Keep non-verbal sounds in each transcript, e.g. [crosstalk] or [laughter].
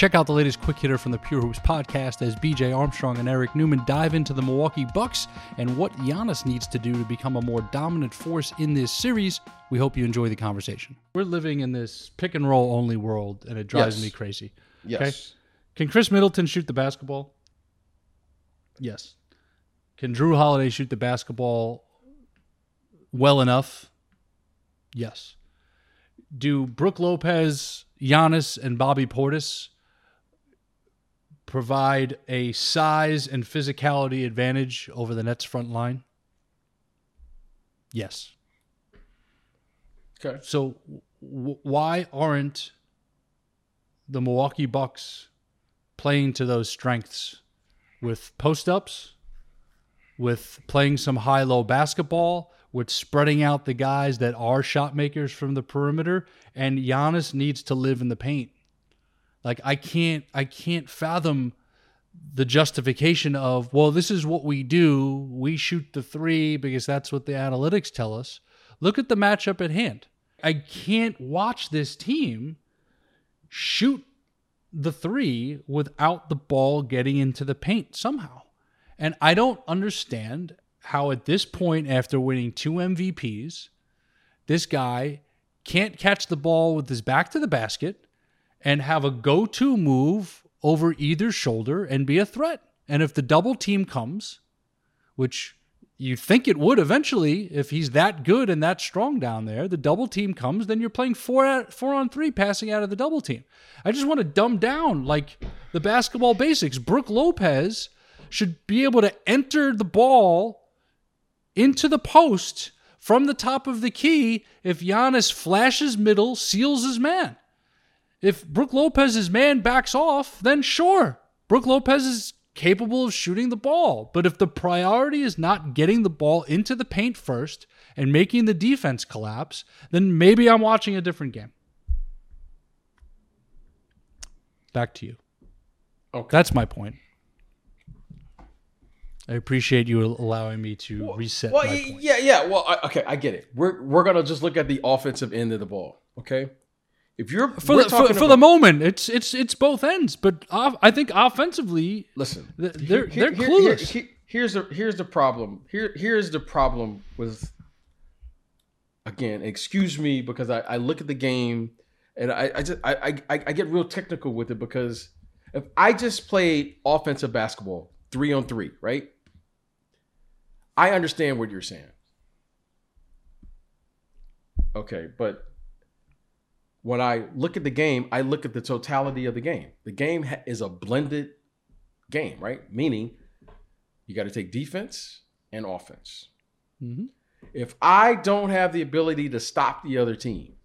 Check out the latest quick hitter from the Pure Hoops podcast as BJ Armstrong and Eric Newman dive into the Milwaukee Bucks and what Giannis needs to do to become a more dominant force in this series. We hope you enjoy the conversation. We're living in this pick and roll only world, and it drives Yes. me crazy. Yes. Can Khris Middleton shoot the basketball? Yes. Can Jrue Holiday shoot the basketball well enough? Yes. Do Brook Lopez, Giannis, and Bobby Portis provide a size and physicality advantage over the Nets front line? Yes. Okay. So w- why aren't the Milwaukee Bucks playing to those strengths with post ups, with playing some high low basketball, with spreading out the guys that are shot makers from the perimeter? And Giannis needs to live in the paint. Like I can't I can't fathom the justification of, well, this is what we do. We shoot the three because that's what the analytics tell us. Look at the matchup at hand. I can't watch this team shoot the three without the ball getting into the paint somehow. And I don't understand how, at this point, after winning two MVPs, this guy can't catch the ball with his back to the basket and have a go to move over either shoulder and be a threat. And if the double team comes, which you think it would eventually, if he's that good and that strong down there, the double team comes, then you're playing four four on three, passing out of the double team. I just want to dumb down like the basketball basics. Brook Lopez should be able to enter the ball into the post from the top of the key if Giannis flashes middle, seals his man. If Brook Lopez's man backs off, then sure, Brook Lopez is capable of shooting the ball. But if the priority is not getting the ball into the paint first and making the defense collapse, then maybe I'm watching a different game. Back to you. Okay. That's my point. I appreciate you allowing me to reset Well, my point. yeah, yeah. Well, I, okay, I get it. We're we're gonna just look at the offensive end of the ball. Okay. If you're For the, for, for the moment, it's it's it's both ends. But off, I think offensively, listen, they're here- they're here- clueless. here- here's the here's the problem. Here here's the problem with. Again, excuse me because I, I look at the game and I, I just I, I I get real technical with it because if I just played offensive basketball three on three, right? I understand what you're saying. Okay, but when I look at the game, I look at the totality of the game. The game ha- is a blended game, right? Meaning you got to take defense and offense. Mhm. If I don't have the ability to stop the other team,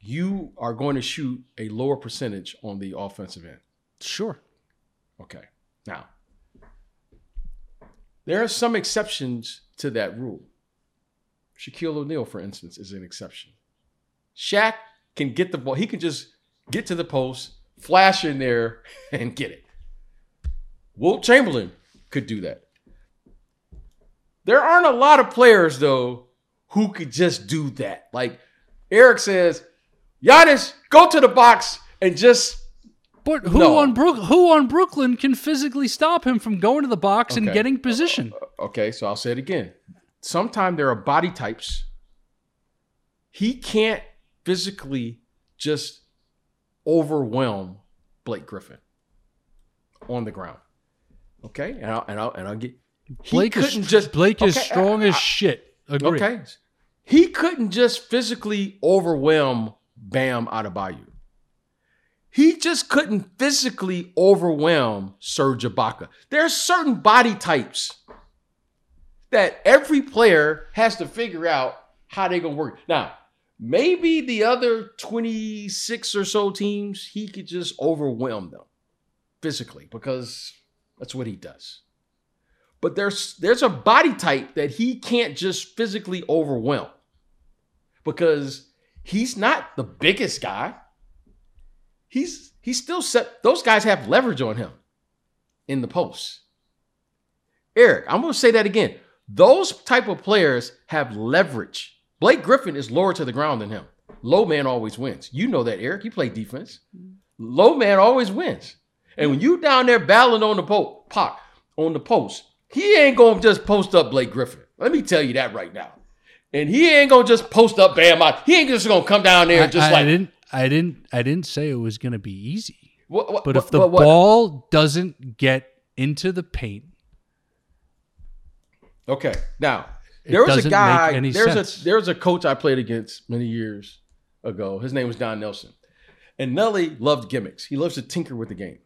you are going to shoot a lower percentage on the offensive end. Sure. Okay. Now, there are some exceptions to that rule. Shaquille O'Neal, for instance, is an exception. Shaq can get the ball. He can just get to the post, flash in there, [laughs] and get it. Wilt Chamberlain could do that. There aren't a lot of players, though, who could just do that. Like Eric says, Giannis, go to the box and just But who No. on Brook who on Brooklyn can physically stop him from going to the box and getting position? Uh, uh, okay, so I'll say it again. Sometimes there are body types. He can't physically just overwhelm Blake Griffin on the ground. Okay, and I'll and I'll, and I'll get. he Blake is couldn't just- Blake is strong I- as I- shit. Agree. Okay, he couldn't just physically overwhelm Bam Adebayo. He just couldn't physically overwhelm Serge Ibaka. There are certain body types that every player has to figure out how they're gonna work. Now, maybe the other 26 or so teams, he could just overwhelm them. physically because that's what he does. But there's there's a body type that he can't just physically overwhelm because he's not the biggest guy. He's he's still set. Those guys have leverage on him in the post. Eric, I'm going to say that again. Those type of players have leverage. Blake Griffin is lower to the ground than him. Low man always wins. You know that, Eric. You play defense. Low man always wins. And when you down there battling on the post, Pac, on the post, he ain't gonna just post up Blake Griffin. Let me tell you that right now. And he ain't gonna just post up Bam out. He ain't just gonna come down there I, and just I- like I didn't, I didn't, I didn't say it was going to be easy. What- what- But what- if the what- ball doesn't get into the paint, Okay. Now, It there was a guy, there's sense. a there's a coach I played against many years ago. His name was Don Nelson. And Nelly loved gimmicks. He loves to tinker with the game.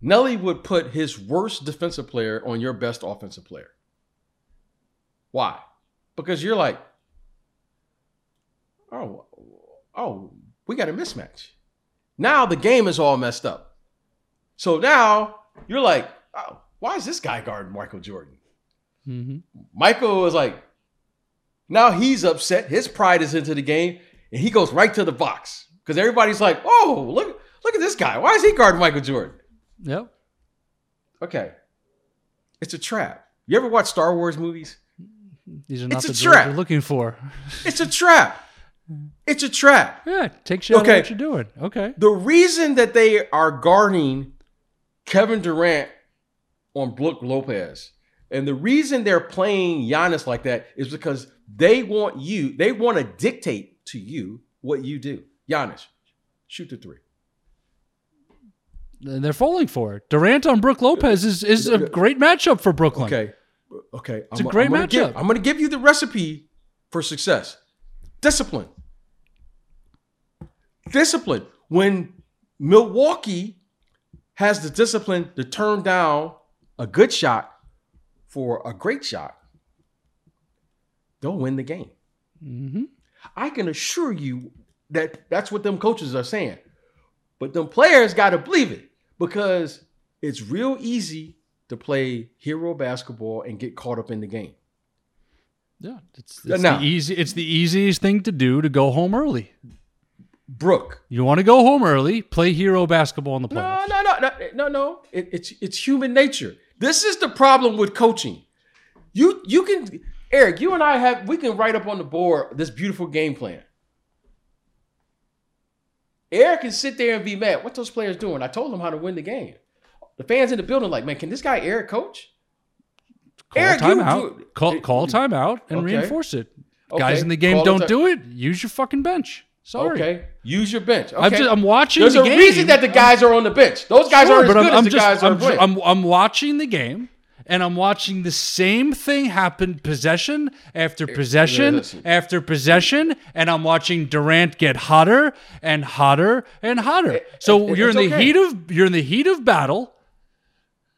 Nelly would put his worst defensive player on your best offensive player. Why? Because you're like, oh, oh, we got a mismatch. Now the game is all messed up. So now you're like, oh, why is this guy guarding Michael Jordan? Mhm. Michael was like, now he's upset. His pride is into the game, and he goes right to the box because everybody's like, "Oh, look, look at this guy. Why is he guarding Michael Jordan?" yep. Okay, it's a trap. You ever watch Star Wars movies? These are not It's the trap. you're looking for. It's a trap. It's a trap. Yeah, take shit Okay. what you're doing. Okay. The reason that they are guarding Kevin Durant on Brook Lopez, and the reason they're playing Giannis like that is because they want you, they want to dictate to you what you do. Giannis, shoot the three. And they're falling for it. Durant on Brook Lopez is, is a great matchup for Brooklyn. Okay. Okay. It's a great I'm gonna matchup. Give, I'm going to give you the recipe for success discipline. Discipline. When Milwaukee has the discipline to turn down a good shot for a great shot, they'll win the game. hmm I can assure you that that's what them coaches are saying. But them players got to believe it because it's real easy to play hero basketball and get caught up in the game. Yeah, it's, it's Now- the easy. It's the easiest thing to do to go home early. Brooke. You want to go home early? Play hero basketball in the No, playoffs. no, no, no, no, no. It, it's it's human nature. This is the problem with coaching. You you can Eric, you and I have we can write up on the board this beautiful game plan. Eric can sit there and be mad. What those players doing? I told them how to win the game. The fans in the building like, man, can this guy Eric coach? Call Eric, timeout. Call call timeout and Okay. reinforce it. Okay. Guys in the game Call don't do it. Use your fucking bench. Sorry. Okay, use your bench. Okay. I'm, just, I'm watching There's the a game. reason that the guys are on the bench. Those guys Sure, aren't as good I'm, as I'm the just, guys I'm, are playing. I'm, I'm watching the game and I'm watching the same thing happen possession after possession after possession, and I'm watching Durant get hotter and hotter and hotter. So it- you're in the okay. heat of you're in the heat of battle.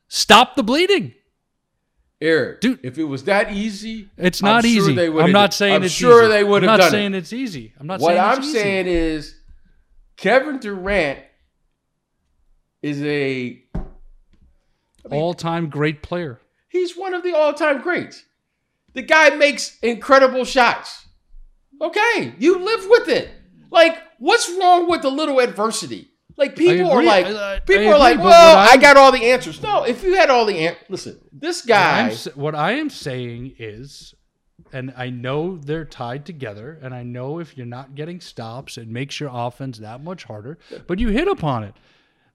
Stop the bleeding. Eric, Dude. if it was that easy, It's I'm not sure easy. they would've I'm not saying I'm it's sure easy. they would have done. I'm not saying it. it's easy. I'm not What saying I'm easy. saying is, Kevin Durant is a all-time great player. he's one of the all-time greats. The guy makes incredible shots. Okay, you live with it. Like, what's wrong with a little adversity? Like people are like, I- I- people I are like, well, I got all the answers. No, if you had all the answers, listen, this What guy. s- what I am saying is, and I know they're tied together, and I know if you're not getting stops, it makes your offense that much harder. But you hit upon it.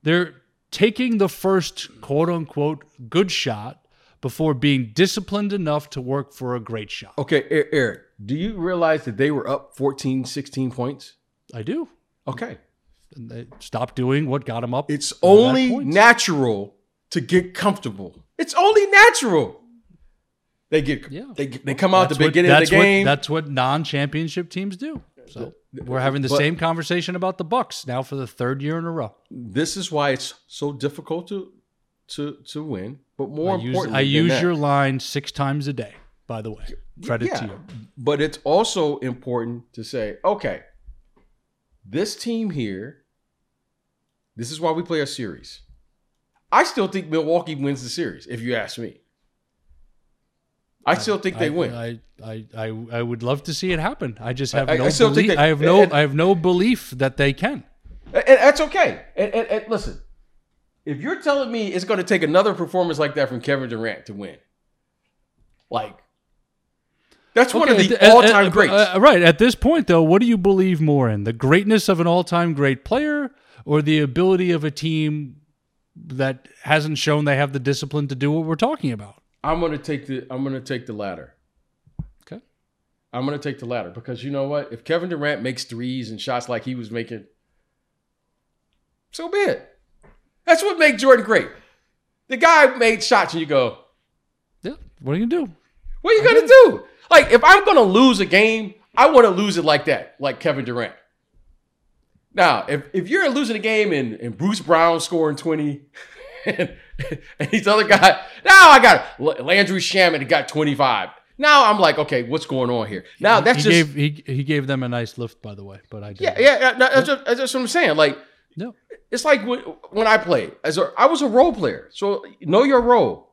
They're taking the first quote unquote good shot before being disciplined enough to work for a great shot. Okay, Eric, do you realize that they were up 14, 16 points? I do. Okay. And they stopped doing what got them up. It's only natural to get comfortable. It's only natural. They get Yeah. they they come out at the That's what- beginning of that's the what- game. that's what non-championship teams do. So we're having the But- same conversation about the Bucks now for the third year in a row. this is why it's so difficult to to to win. But more I use, important, I use your line six times a day. By the way, credit to you. But it's also important to say, okay, this team here, this is why we play a series. I still think Milwaukee wins the series. If you ask me, I still think they I, win. I, I, I, I would love to see it happen. I just have I- I no think belief. that- I have no. and- I have no belief that they can. And, and that's okay. And, and, and listen, if you're telling me it's going to take another performance like that from Kevin Durant to win, like that's one of the at- at- all-time at- greats. uh, right at this point, though, what do you believe more in: the greatness of an all-time great player, or the ability of a team that hasn't shown they have the discipline to do what we're talking about? I'm going to take the I'm going to take the latter. Okay. I'm going to take the latter because you know what? If Kevin Durant makes threes and shots like he was making, so be it. That's what made Jordan great. The guy made shots and you go, Yeah. What are you gonna do? What are you gonna do? Like, if I'm gonna lose a game, I want to lose it like that, like Kevin Durant. Now, if, if you're losing a game and, and Bruce Brown scoring 20 [laughs] and, and these other guys, now I got Landry Shamet got 25. Now I'm like, okay, what's going on here? Now that's he just gave he, he gave them a nice lift, by the way. But I did. yeah, yeah, yeah, no, that's, just, that's what I'm saying. Like, No. it's like when, when I played as a, I was a role player, so know your role,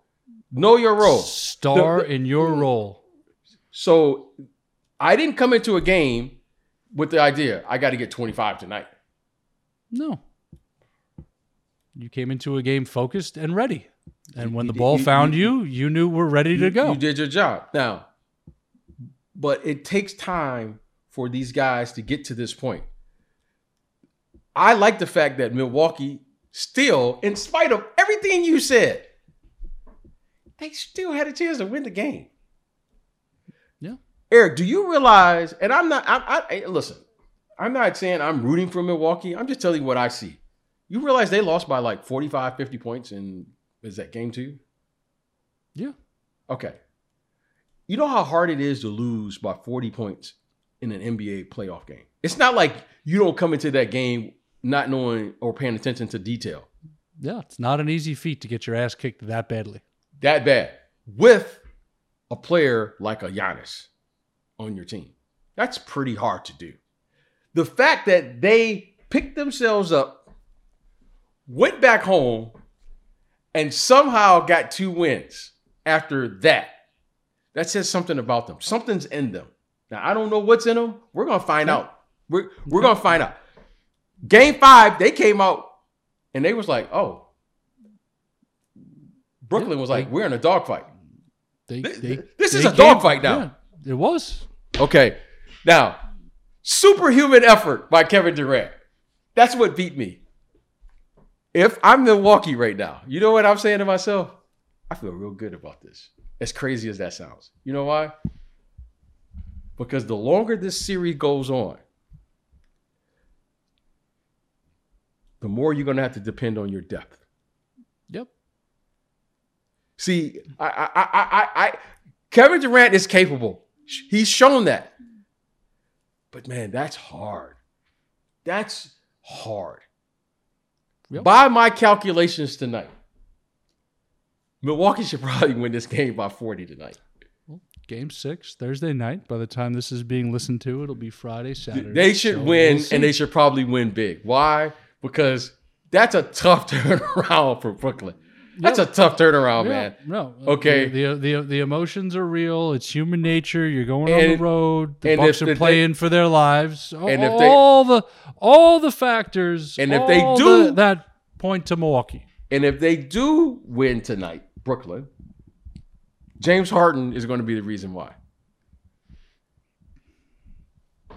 know your role. Star The- the- in your role. So I didn't come into a game with the idea I got to get 25 tonight. No. You came into a game focused and ready. And when the ball found you, you knew we're ready to go. You did your job. Now, but it takes time for these guys to get to this point. I like the fact that Milwaukee still, in spite of everything you said, they still had a chance to win the game. Yeah. Eric, do you realize? And I'm not. I, I listen. I'm not saying I'm rooting for Milwaukee. I'm just telling you what I see. You realize they lost by like 45, 50 points in is that game two? Yeah. Okay. You know how hard it is to lose by 40 points in an NBA playoff game. It's not like you don't come into that game not knowing or paying attention to detail. Yeah. It's not an easy feat to get your ass kicked that badly. That bad. With a player like a Giannis on your team. That's pretty hard to do. The fact that they picked themselves up, went back home, and somehow got two wins after that, that says something about them. Something's in them. Now, I don't know what's in them. We're going to find out. We're, we're going to find out. Game five, they came out and they was like, oh, Brooklyn Yeah, was like, they- we're in a dogfight. They, This- they, this is a dogfight now. Yeah, it was. Okay. Now, superhuman effort by Kevin Durant. That's what beat me. If I'm Milwaukee right now, you know what I'm saying to myself? I feel real good about this. As crazy as that sounds. You know why? Because the longer this series goes on, the more you're going to have to depend on your depth. See, I, I, I, I, I, Kevin Durant is capable. He's shown that. But man, that's hard. That's hard. Yep. By my calculations tonight, Milwaukee should probably win this game by 40 tonight. Game six, Thursday night. By the time this is being listened to, it'll be Friday, Saturday. They should So win, we'll and they should probably win big. Why? Because that's a tough [laughs] turnaround for Brooklyn. That's a tough turnaround, Yeah, man. No. Okay. The, the the the emotions are real. It's human nature. You're going And- on the road. The and Bucks are playing for their lives. And if they- all the all the factors. And if they do- the- that point to Milwaukee. And if they do win tonight, Brooklyn, James Harden is going to be the reason why.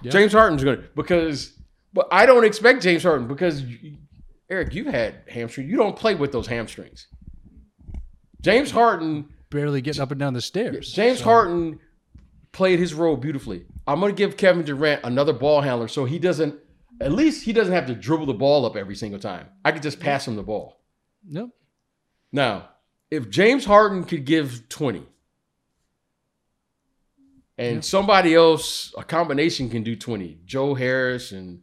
Yeah. James Harden's going to because, but I don't expect James Harden because Eric, you've had hamstring. You don't play with those hamstrings. James Harden, Barely getting up and down the stairs. James So, Harden played his role beautifully. I'm going to give Kevin Durant another ball handler so he doesn't. At least he doesn't have to dribble the ball up every single time. I could just pass him the ball. Yep. Now, if James Harden could give 20 and somebody else, a combination can do 20, Joe Harris and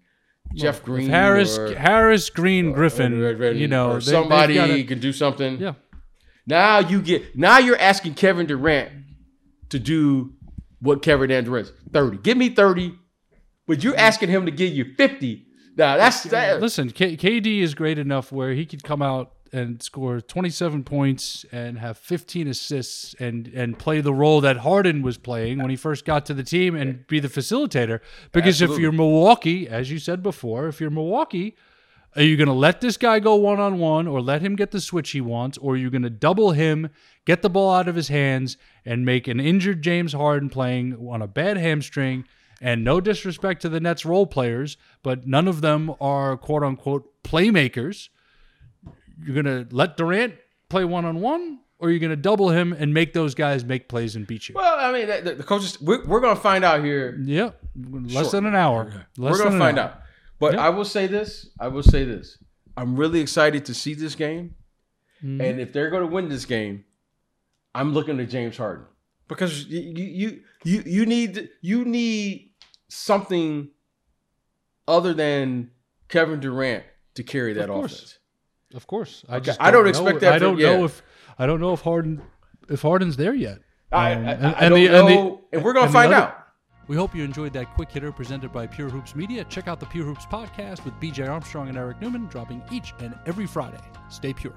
Jeff Green. Harris or, Harris Green Griffin. or- or- you know or they- somebody gotta- can do something. yeah. Now you get now you're asking Kevin Durant to do what Kevin Durant 30. Give me 30, but you're asking him to give you 50. Now that's that. Listen, K- KD is great enough where he could come out and score 27 points and have 15 assists and and play the role that Harden was playing when he first got to the team and be the facilitator. Because if you're Milwaukee, as you said before, if you're Milwaukee, are you going to let this guy go one on one or let him get the switch he wants or are you going to double him, get the ball out of his hands and make an injured James Harden playing on a bad hamstring? And no disrespect to the Nets role players, but none of them are quote unquote playmakers. You're going to let Durant play one on one or are you're going to double him and make those guys make plays and beat you? Well, I mean, the, the coaches. We're, we're going to find out here. Yeah, less Sure. than an hour. Less we're going to find hour. out. But Yeah. I will say this. I will say this. I'm really excited to see this game. Mm-hmm. And if they're going to win this game, I'm looking to James Harden because you you you you need you need something other than Kevin Durant to carry that Of course. offense. Of course, I Okay, just I don't know- expect that I don't know yeah. if I don't know if Harden if Harden's there yet. I, Um, I, and- I and don't the- know, and and, we're gonna the find other- out. We hope you enjoyed that quick hitter presented by Pure Hoops Media. Check out the Pure Hoops podcast with BJ Armstrong and Eric Newman, dropping each and every Friday. Stay pure.